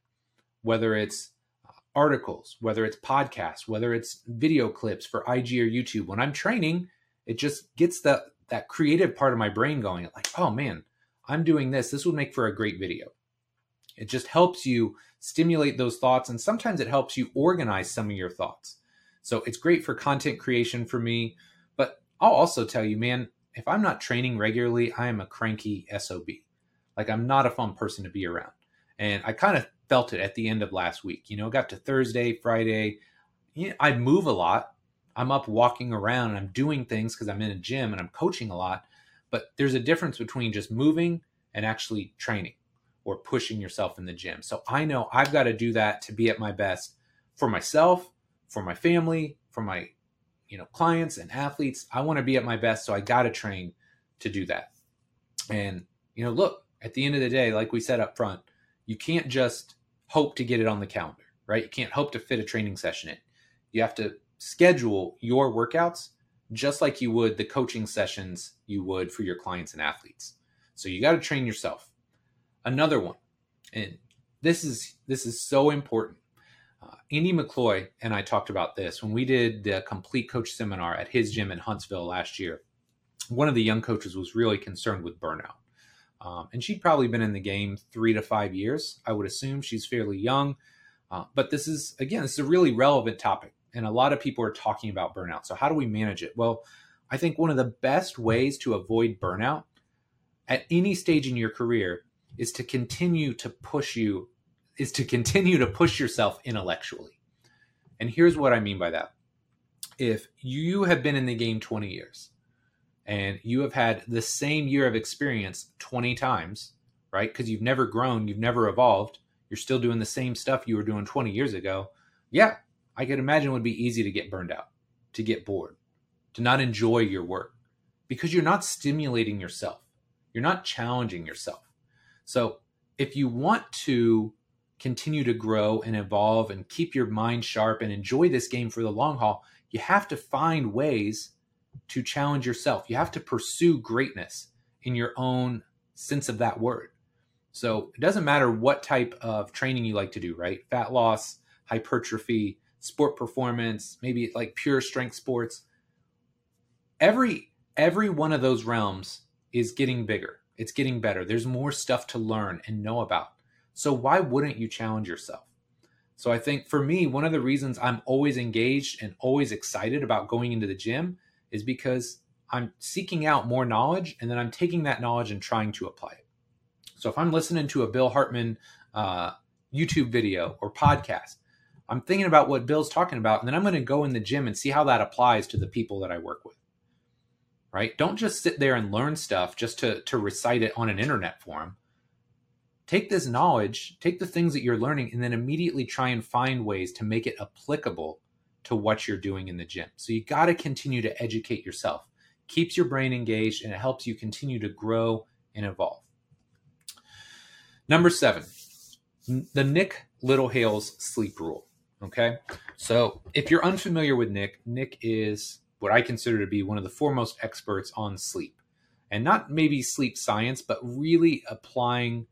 whether it's uh, articles, whether it's podcasts, whether it's video clips for IG or YouTube. When I'm training, it just gets the that creative part of my brain going. Like, oh man, I'm doing this. This would make for a great video. It just helps you stimulate those thoughts, and sometimes it helps you organize some of your thoughts. So it's great for content creation for me. But I'll also tell you, man, if I'm not training regularly, I am a cranky SOB. Like I'm not a fun person to be around. And I kind of felt it at the end of last week. You know, got to Thursday, Friday. You know, I move a lot. I'm up walking around and I'm doing things because I'm in a gym and I'm coaching a lot. But there's a difference between just moving and actually training or pushing yourself in the gym. So I know I've got to do that to be at my best for myself, for my family, for my you know clients and athletes. I want to be at my best, so I got to train to do that. And, you know, look, at the end of the day, like we said up front, you can't just hope to get it on the calendar, right? You can't hope to fit a training session in. You have to schedule your workouts just like you would the coaching sessions you would for your clients and athletes. So you got to train yourself. Another one, and this is this is so important. Andy McCloy and I talked about this when we did the complete coach seminar at his gym in Huntsville last year. One of the young coaches was really concerned with burnout. Um, and she'd probably been in the game three to five years. I would assume she's fairly young. Uh, but this is, again, this is a really relevant topic. And a lot of people are talking about burnout. So, how do we manage it? Well, I think one of the best ways to avoid burnout at any stage in your career is to continue to push you, is to continue to push yourself intellectually. And here's what I mean by that. If you have been in the game 20 years and you have had the same year of experience 20 times, right? Because you've never grown, you've never evolved, you're still doing the same stuff you were doing 20 years ago. Yeah, I could imagine it would be easy to get burned out, to get bored, to not enjoy your work because you're not stimulating yourself. You're not challenging yourself. So, if you want to continue to grow and evolve and keep your mind sharp and enjoy this game for the long haul, you have to find ways to challenge yourself. You have to pursue greatness in your own sense of that word. So, it doesn't matter what type of training you like to do, right? Fat loss, hypertrophy, sport performance, maybe like pure strength sports. Every every one of those realms is getting bigger. It's getting better. There's more stuff to learn and know about. So why wouldn't you challenge yourself? So I think for me, one of the reasons I'm always engaged and always excited about going into the gym is because I'm seeking out more knowledge and then I'm taking that knowledge and trying to apply it. So if I'm listening to a Bill Hartman uh, YouTube video or podcast, I'm thinking about what Bill's talking about, and then I'm going to go in the gym and see how that applies to the people that I work with. Right? Don't just sit there and learn stuff just to, to recite it on an internet forum. Take this knowledge, take the things that you're learning, and then immediately try and find ways to make it applicable to what you're doing in the gym. So you got to continue to educate yourself. Keeps your brain engaged and it helps you continue to grow and evolve. Number seven, the Nick Littlehales sleep rule. Okay. So if you're unfamiliar with Nick, Nick is what I consider to be one of the foremost experts on sleep. And not maybe sleep science, but really applying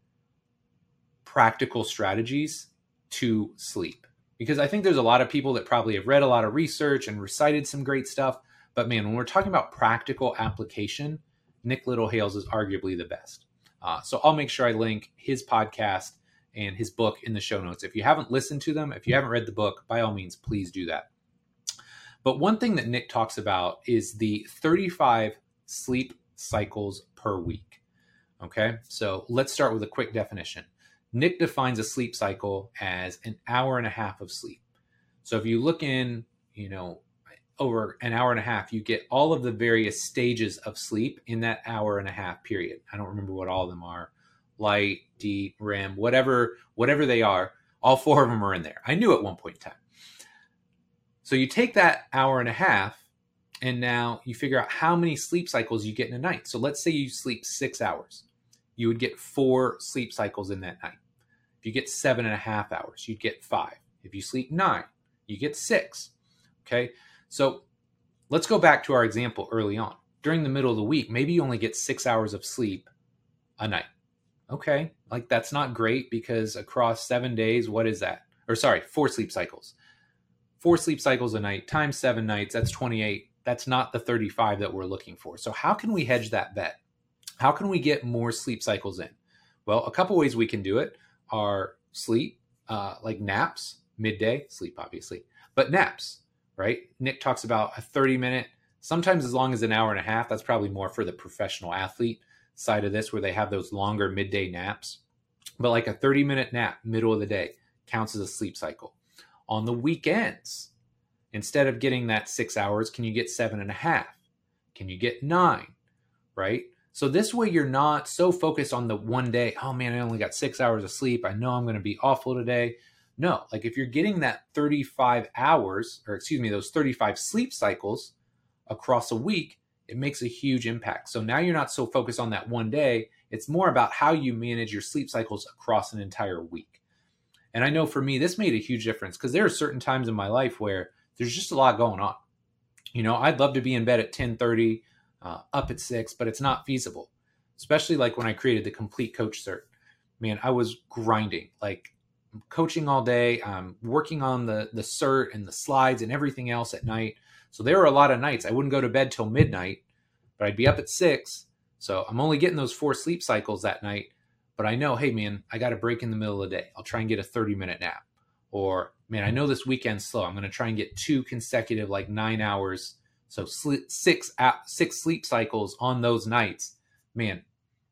practical strategies to sleep. Because I think there's a lot of people that probably have read a lot of research and recited some great stuff. But man, when we're talking about practical application, Nick Littlehales is arguably the best. Uh, so I'll make sure I link his podcast and his book in the show notes. If you haven't listened to them, if you haven't read the book, by all means, please do that. But one thing that Nick talks about is the 35 sleep cycles per week. Okay, so let's start with a quick definition. Nick defines a sleep cycle as an hour and a half of sleep. So if you look in, you know, over an hour and a half, you get all of the various stages of sleep in that hour and a half period. I don't remember what all of them are light, deep, REM, whatever, whatever they are, all four of them are in there. I knew at one point in time. So you take that hour and a half, and now you figure out how many sleep cycles you get in a night. So let's say you sleep six hours, you would get four sleep cycles in that night. You get seven and a half hours, you'd get five. If you sleep nine, you get six. Okay. So let's go back to our example early on. During the middle of the week, maybe you only get six hours of sleep a night okay, like that's not great because across seven days, what is that? Or sorry, four sleep cycles. Four sleep cycles a night times seven nights, that's 28. That's not the 35 that we're looking for. So, how can we hedge that bet? How can we get more sleep cycles in? Well, a couple ways we can do it are sleep, uh, like naps, midday, sleep, obviously, but naps, right? Nick talks about a 30 minute, sometimes as long as an hour and a half. That's probably more for the professional athlete side of this where they have those longer midday naps. But like a 30 minute nap, middle of the day, counts as a sleep cycle. On the weekends, instead of getting that six hours, can you get seven and a half? Can you get nine? Right? So this way you're not so focused on the one day, oh man, I only got six hours of sleep. I know I'm going to be awful today. No, like if you're getting that 35 hours, or excuse me, those 35 sleep cycles across a week, it makes a huge impact. So now you're not so focused on that one day. It's more about how you manage your sleep cycles across an entire week. And I know for me, this made a huge difference because there are certain times in my life where there's just a lot going on. You know, I'd love to be in bed at 1030, uh, up at six, but it's not feasible. Especially like when I created the complete coach cert. Man, I was grinding, like coaching all day, um, working on the the cert and the slides and everything else at night. So there were a lot of nights I wouldn't go to bed till midnight, but I'd be up at six. So I'm only getting those four sleep cycles that night. But I know, hey man, I got a break in the middle of the day. I'll try and get a 30 minute nap. Or man, I know this weekend's slow. I'm going to try and get two consecutive like nine hours. So six six sleep cycles on those nights. Man,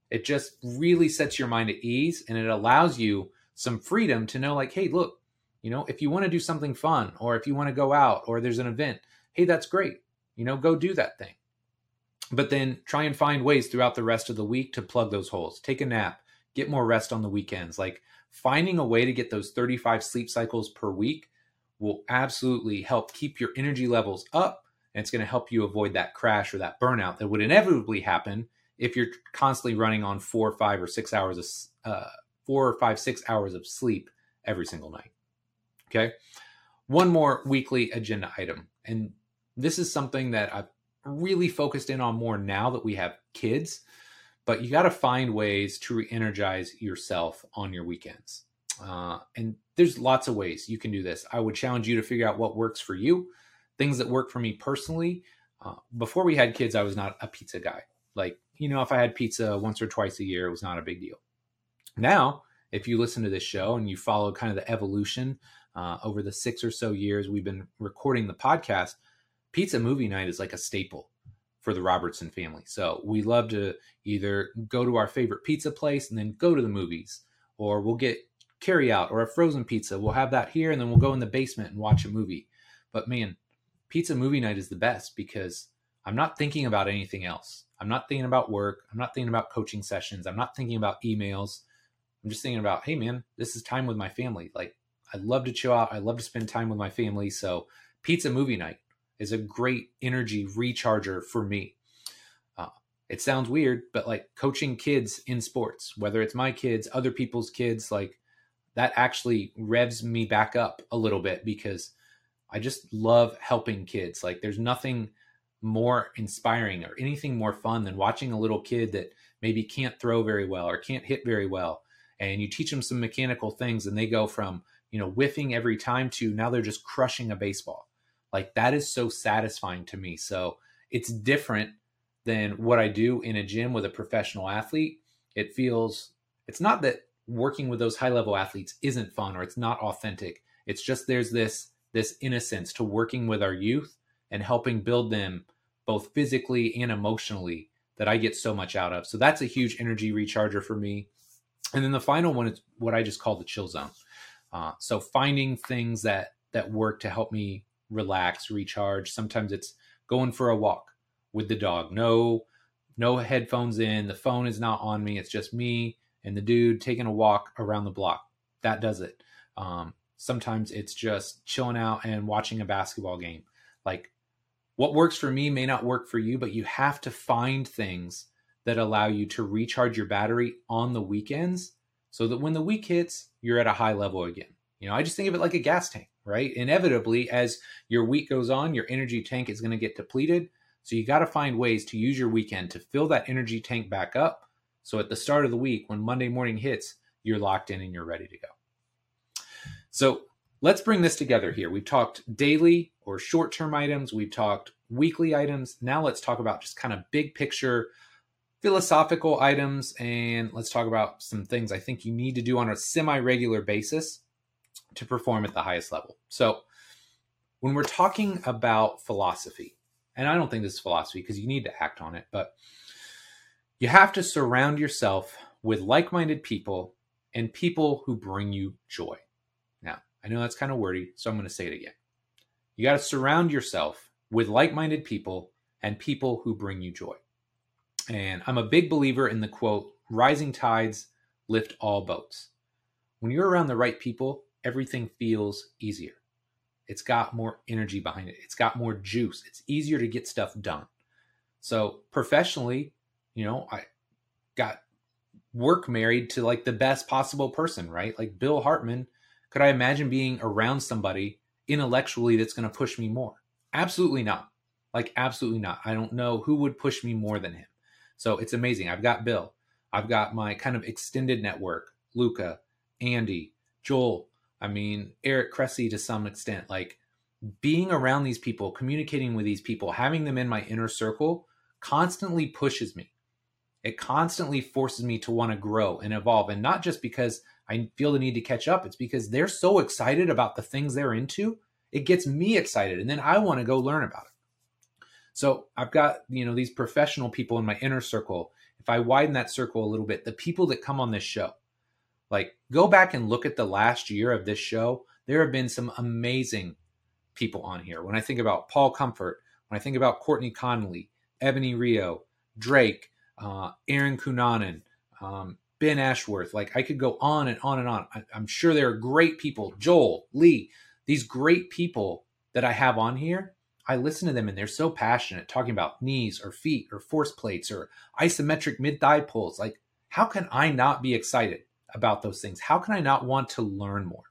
it just really sets your mind at ease and it allows you some freedom to know like, hey, look, you know, if you want to do something fun or if you want to go out or there's an event, hey, that's great. You know, go do that thing. But then try and find ways throughout the rest of the week to plug those holes. Take a nap, get more rest on the weekends. Like finding a way to get those 35 sleep cycles per week will absolutely help keep your energy levels up. And it's going to help you avoid that crash or that burnout that would inevitably happen if you're constantly running on four, five, or six hours of uh, four or five, six hours of sleep every single night. Okay. One more weekly agenda item. And this is something that I've really focused in on more now that we have kids, but you got to find ways to re energize yourself on your weekends. Uh, and there's lots of ways you can do this. I would challenge you to figure out what works for you. Things that work for me personally. Uh, before we had kids, I was not a pizza guy. Like, you know, if I had pizza once or twice a year, it was not a big deal. Now, if you listen to this show and you follow kind of the evolution uh, over the six or so years we've been recording the podcast, pizza movie night is like a staple for the Robertson family. So we love to either go to our favorite pizza place and then go to the movies, or we'll get carry out or a frozen pizza. We'll have that here and then we'll go in the basement and watch a movie. But man, pizza movie night is the best because I'm not thinking about anything else. I'm not thinking about work. I'm not thinking about coaching sessions. I'm not thinking about emails. I'm just thinking about, hey man, this is time with my family. Like I love to chill out. I love to spend time with my family. So pizza movie night is a great energy recharger for me. Uh, it sounds weird, but like coaching kids in sports, whether it's my kids, other people's kids, like that actually revs me back up a little bit because I just love helping kids. Like there's nothing more inspiring or anything more fun than watching a little kid that maybe can't throw very well or can't hit very well. And you teach them some mechanical things and they go from you know whiffing every time to now they're just crushing a baseball. Like that is so satisfying to me. So it's different than what i do in a gym with a professional athlete. It feels it's not that working with those high level athletes isn't fun or it's not authentic. It's just there's this this innocence to working with our youth and helping build them both physically and emotionally that I get so much out of. So that's a huge energy recharger for me. And then the final one is what I just call the chill zone. Uh, so finding things that that work to help me relax, recharge. Sometimes it's going for a walk with the dog. No, no headphones in. The phone is not on me. It's just me and the dude taking a walk around the block. That does it. Um, sometimes it's just chilling out and watching a basketball game. Like what works for me may not work for you, but you have to find things that allow you to recharge your battery on the weekends so that when the week hits, you're at a high level again. You know, I just think of it like a gas tank, right? Inevitably, as your week goes on, your energy tank is going to get depleted. So you got to find ways to use your weekend to fill that energy tank back up. So at the start of the week, when Monday morning hits, you're locked in and you're ready to go. So let's bring this together here. We've talked daily or short term items, we've talked weekly items. Now let's talk about just kind of big picture philosophical items and let's talk about some things I think you need to do on a semi regular basis to perform at the highest level. So, when we're talking about philosophy, and I don't think this is philosophy because you need to act on it, but you have to surround yourself with like minded people and people who bring you joy. I know that's kind of wordy, so I'm going to say it again. You got to surround yourself with like minded people and people who bring you joy. And I'm a big believer in the quote, rising tides lift all boats. When you're around the right people, everything feels easier. It's got more energy behind it, it's got more juice, it's easier to get stuff done. So professionally, you know, I got work married to like the best possible person, right? Like Bill Hartman. Could I imagine being around somebody intellectually that's going to push me more? Absolutely not. Like, absolutely not. I don't know who would push me more than him. So it's amazing. I've got Bill. I've got my kind of extended network, Luca, Andy, Joel. I mean, Eric Cressey to some extent. Like, being around these people, communicating with these people, having them in my inner circle constantly pushes me. It constantly forces me to want to grow and evolve. And not just because I feel the need to catch up, it's because they're so excited about the things they're into. It gets me excited. And then I want to go learn about it. So I've got, you know, these professional people in my inner circle. If I widen that circle a little bit, the people that come on this show, like go back and look at the last year of this show. There have been some amazing people on here. When I think about Paul Comfort, when I think about Courtney Conley, Ebonie Rio, Drake, uh, Aaron Cunanan, um, Ben Ashworth. Like I could go on and on and on. I, I'm sure there are great people, Joel, Lee, these great people that I have on here. I listen to them and they're so passionate talking about knees or feet or force plates or isometric mid thigh pulls. Like, how can I not be excited about those things? How can I not want to learn more?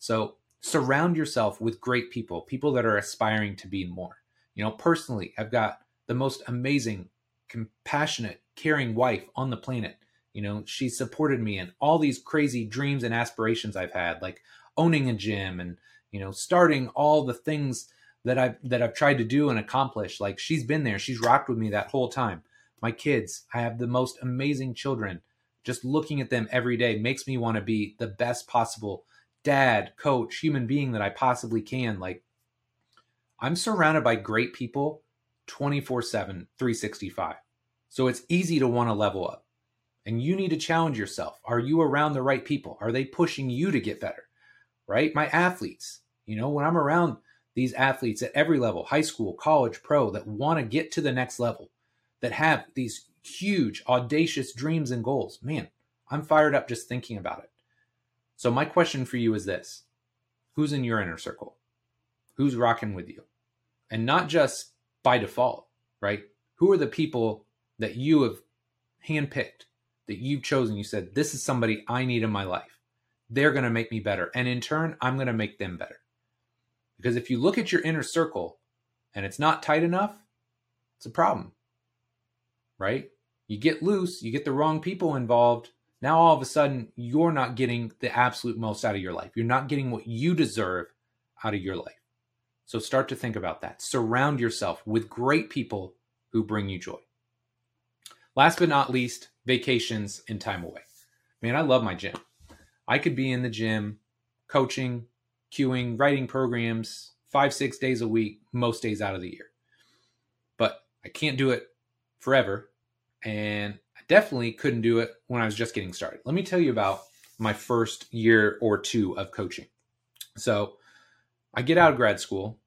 So, surround yourself with great people, people that are aspiring to be more. You know, personally, I've got the most amazing, compassionate, caring wife on the planet. You know, she supported me in all these crazy dreams and aspirations I've had, like owning a gym and, you know, starting all the things that I've that I've tried to do and accomplish. Like she's been there. She's rocked with me that whole time. My kids, I have the most amazing children. Just looking at them every day makes me want to be the best possible dad, coach, human being that I possibly can. Like I'm surrounded by great people 24 7, 365. So it's easy to want to level up. And you need to challenge yourself. Are you around the right people? Are they pushing you to get better? Right? My athletes, you know, when I'm around these athletes at every level high school, college, pro that want to get to the next level, that have these huge, audacious dreams and goals, man, I'm fired up just thinking about it. So, my question for you is this Who's in your inner circle? Who's rocking with you? And not just by default, right? Who are the people that you have handpicked, that you've chosen? You said, This is somebody I need in my life. They're going to make me better. And in turn, I'm going to make them better. Because if you look at your inner circle and it's not tight enough, it's a problem, right? You get loose, you get the wrong people involved. Now, all of a sudden, you're not getting the absolute most out of your life. You're not getting what you deserve out of your life. So start to think about that. Surround yourself with great people who bring you joy. Last but not least, vacations and time away. Man, I love my gym. I could be in the gym coaching, cueing, writing programs five, six days a week, most days out of the year. But I can't do it forever. And I definitely couldn't do it when I was just getting started. Let me tell you about my first year or two of coaching. So, I get out of grad school,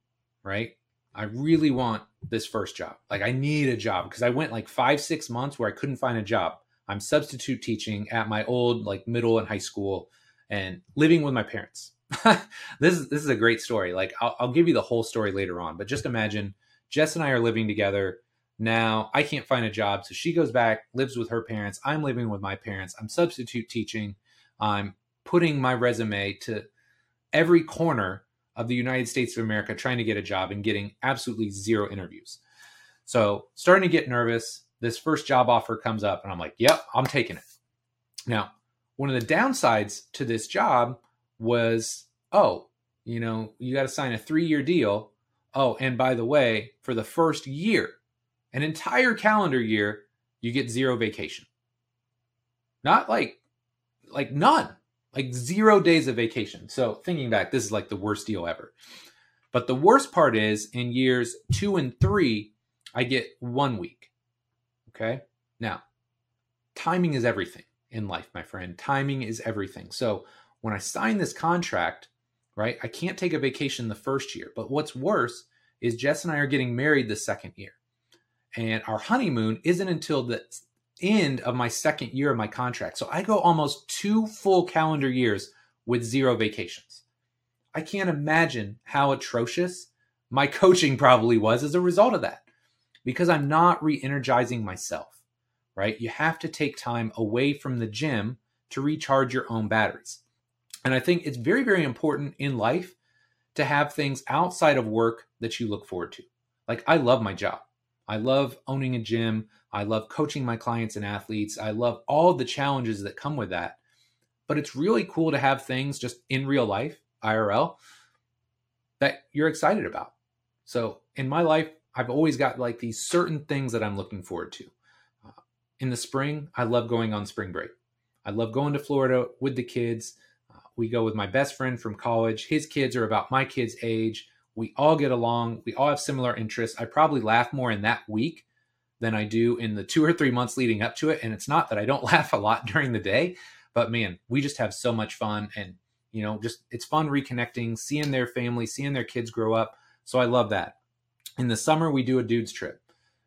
right? I really want this first job. Like I need a job because I went like five, six months where I couldn't find a job. I'm substitute teaching at my old like middle and high school and living with my parents. this is this is a great story. Like I'll, I'll give you the whole story later on, but just imagine Jess and I are living together. Now I can't find a job, so she goes back, lives with her parents. I'm living with my parents. I'm substitute teaching. I'm putting my resume to every corner of the United States of America trying to get a job and getting absolutely zero interviews. So, starting to get nervous. This first job offer comes up, and I'm like, yep, I'm taking it. Now, one of the downsides to this job was, oh, you know, you got to sign a three year deal. Oh, and by the way, for the first year, an entire calendar year, you get zero vacation. Not like, like none like zero days of vacation. So thinking back, this is like the worst deal ever. But the worst part is in years two and three, I get one week. Okay. Now, timing is everything in life, my friend. Timing is everything. So when I sign this contract, right, I can't take a vacation the first year. But what's worse is Jess and I are getting married the second year. And our honeymoon isn't until the end of my second year of my contract. So I go almost two full calendar years with zero vacations. I can't imagine how atrocious my coaching probably was as a result of that. Because I'm not re energizing myself, right? You have to take time away from the gym to recharge your own batteries. And I think it's very, very important in life to have things outside of work that you look forward to. Like, I love my job. I love owning a gym. I love coaching my clients and athletes. I love all the challenges that come with that. But it's really cool to have things just in real life, IRL, that you're excited about. So in my life, I've always got like these certain things that I'm looking forward to. Uh, in the spring, I love going on spring break. I love going to Florida with the kids. Uh, we go with my best friend from college. His kids are about my kids' age. We all get along. We all have similar interests. I probably laugh more in that week than I do in the two or three months leading up to it. And it's not that I don't laugh a lot during the day, but man, we just have so much fun. And, you know, just it's fun reconnecting, seeing their family, seeing their kids grow up. So I love that. In the summer, we do a dude's trip.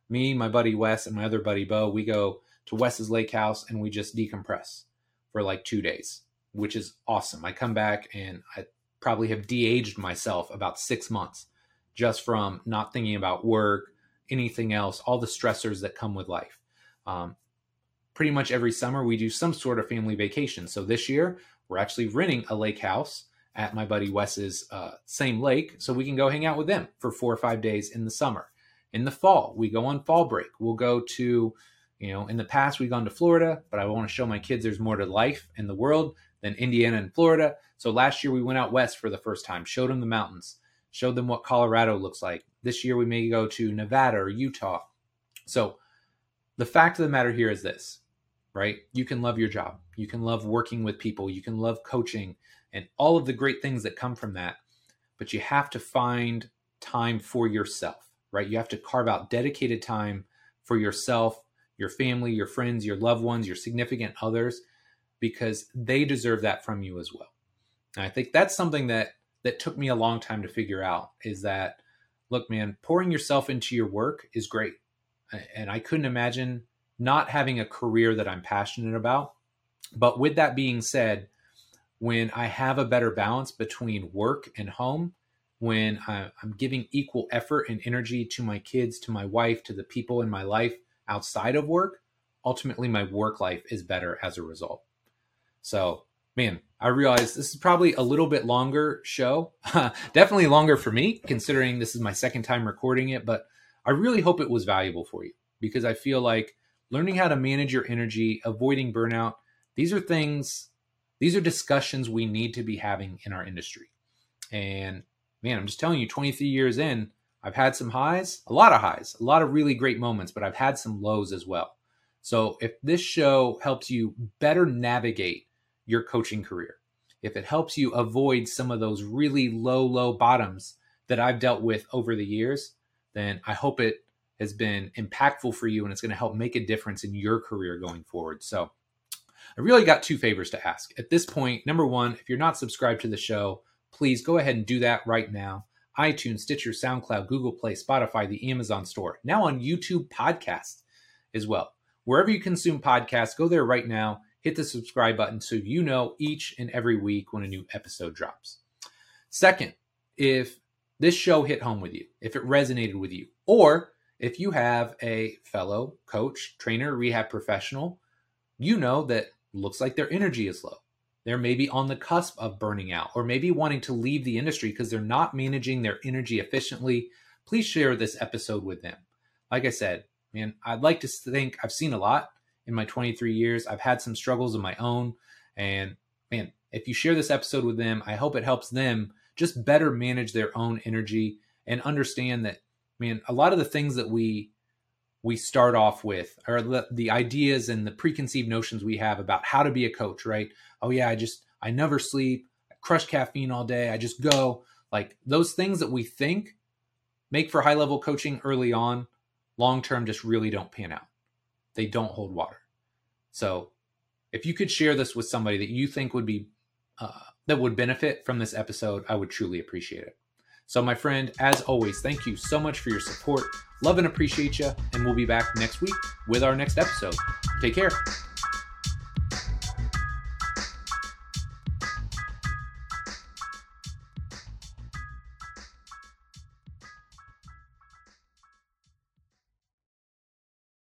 Me, my buddy Wes, and my other buddy Bo, we go to Wes's lake house and we just decompress for like two days, which is awesome. I come back and I probably have de-aged myself about six months just from not thinking about work, anything else, all the stressors that come with life. Um, pretty much every summer we do some sort of family vacation. So this year we're actually renting a lake house at my buddy Wes's uh, same lake, so we can go hang out with them for four or five days in the summer. In the fall, we go on fall break. We'll go to, you know, in the past we've gone to Florida, but I want to show my kids there's more to life in the world than Indiana and Florida. So last year we went out west for the first time, showed them the mountains, showed them what Colorado looks like. This year we may go to Nevada or Utah. So the fact of the matter here is this, right? You can love your job. You can love working with people. You can love coaching and all of the great things that come from that. But you have to find time for yourself, right? You have to carve out dedicated time for yourself, your family, your friends, your loved ones, your significant others, because they deserve that from you as well. And I think that's something that that took me a long time to figure out is that look, man, pouring yourself into your work is great. And I couldn't imagine not having a career that I'm passionate about. But with that being said, when I have a better balance between work and home, when I'm giving equal effort and energy to my kids, to my wife, to the people in my life outside of work, ultimately my work life is better as a result. So, man, I realize this is probably a little bit longer show. Definitely longer for me, considering this is my second time recording it, but I really hope it was valuable for you because I feel like learning how to manage your energy, avoiding burnout, these are things these are discussions we need to be having in our industry. And man, I'm just telling you, 23 years in, I've had some highs, a lot of highs, a lot of really great moments, but I've had some lows as well. So if this show helps you better navigate your coaching career, if it helps you avoid some of those really low, low bottoms that I've dealt with over the years, then I hope it has been impactful for you and it's going to help make a difference in your career going forward. So I really got two favors to ask. At this point, number one, if you're not subscribed to the show, please go ahead and do that right now. iTunes, Stitcher, SoundCloud, Google Play, Spotify, the Amazon Store, now on YouTube Podcast as well. Wherever you consume podcasts, go there right now, hit the subscribe button so you know each and every week when a new episode drops. Second, if this show hit home with you, if it resonated with you, or if you have a fellow coach, trainer, rehab professional, you know that looks like their energy is low. They're maybe on the cusp of burning out or maybe wanting to leave the industry because they're not managing their energy efficiently. Please share this episode with them. Like I said, man, I'd like to think I've seen a lot in my 23 years. I've had some struggles of my own. And man, if you share this episode with them, I hope it helps them just better manage their own energy and understand that, man, a lot of the things that we we start off with or the, the ideas and the preconceived notions we have about how to be a coach right? Oh yeah i just i never sleep i crush caffeine all day i just go. Like those things that we think make for high level coaching early on long term just really don't pan out. They don't hold water. So if you could share this with somebody that you think would be uh, that would benefit from this episode i would truly appreciate it so, my friend, as always, thank you so much for your support. Love and appreciate you. And we'll be back next week with our next episode. Take care.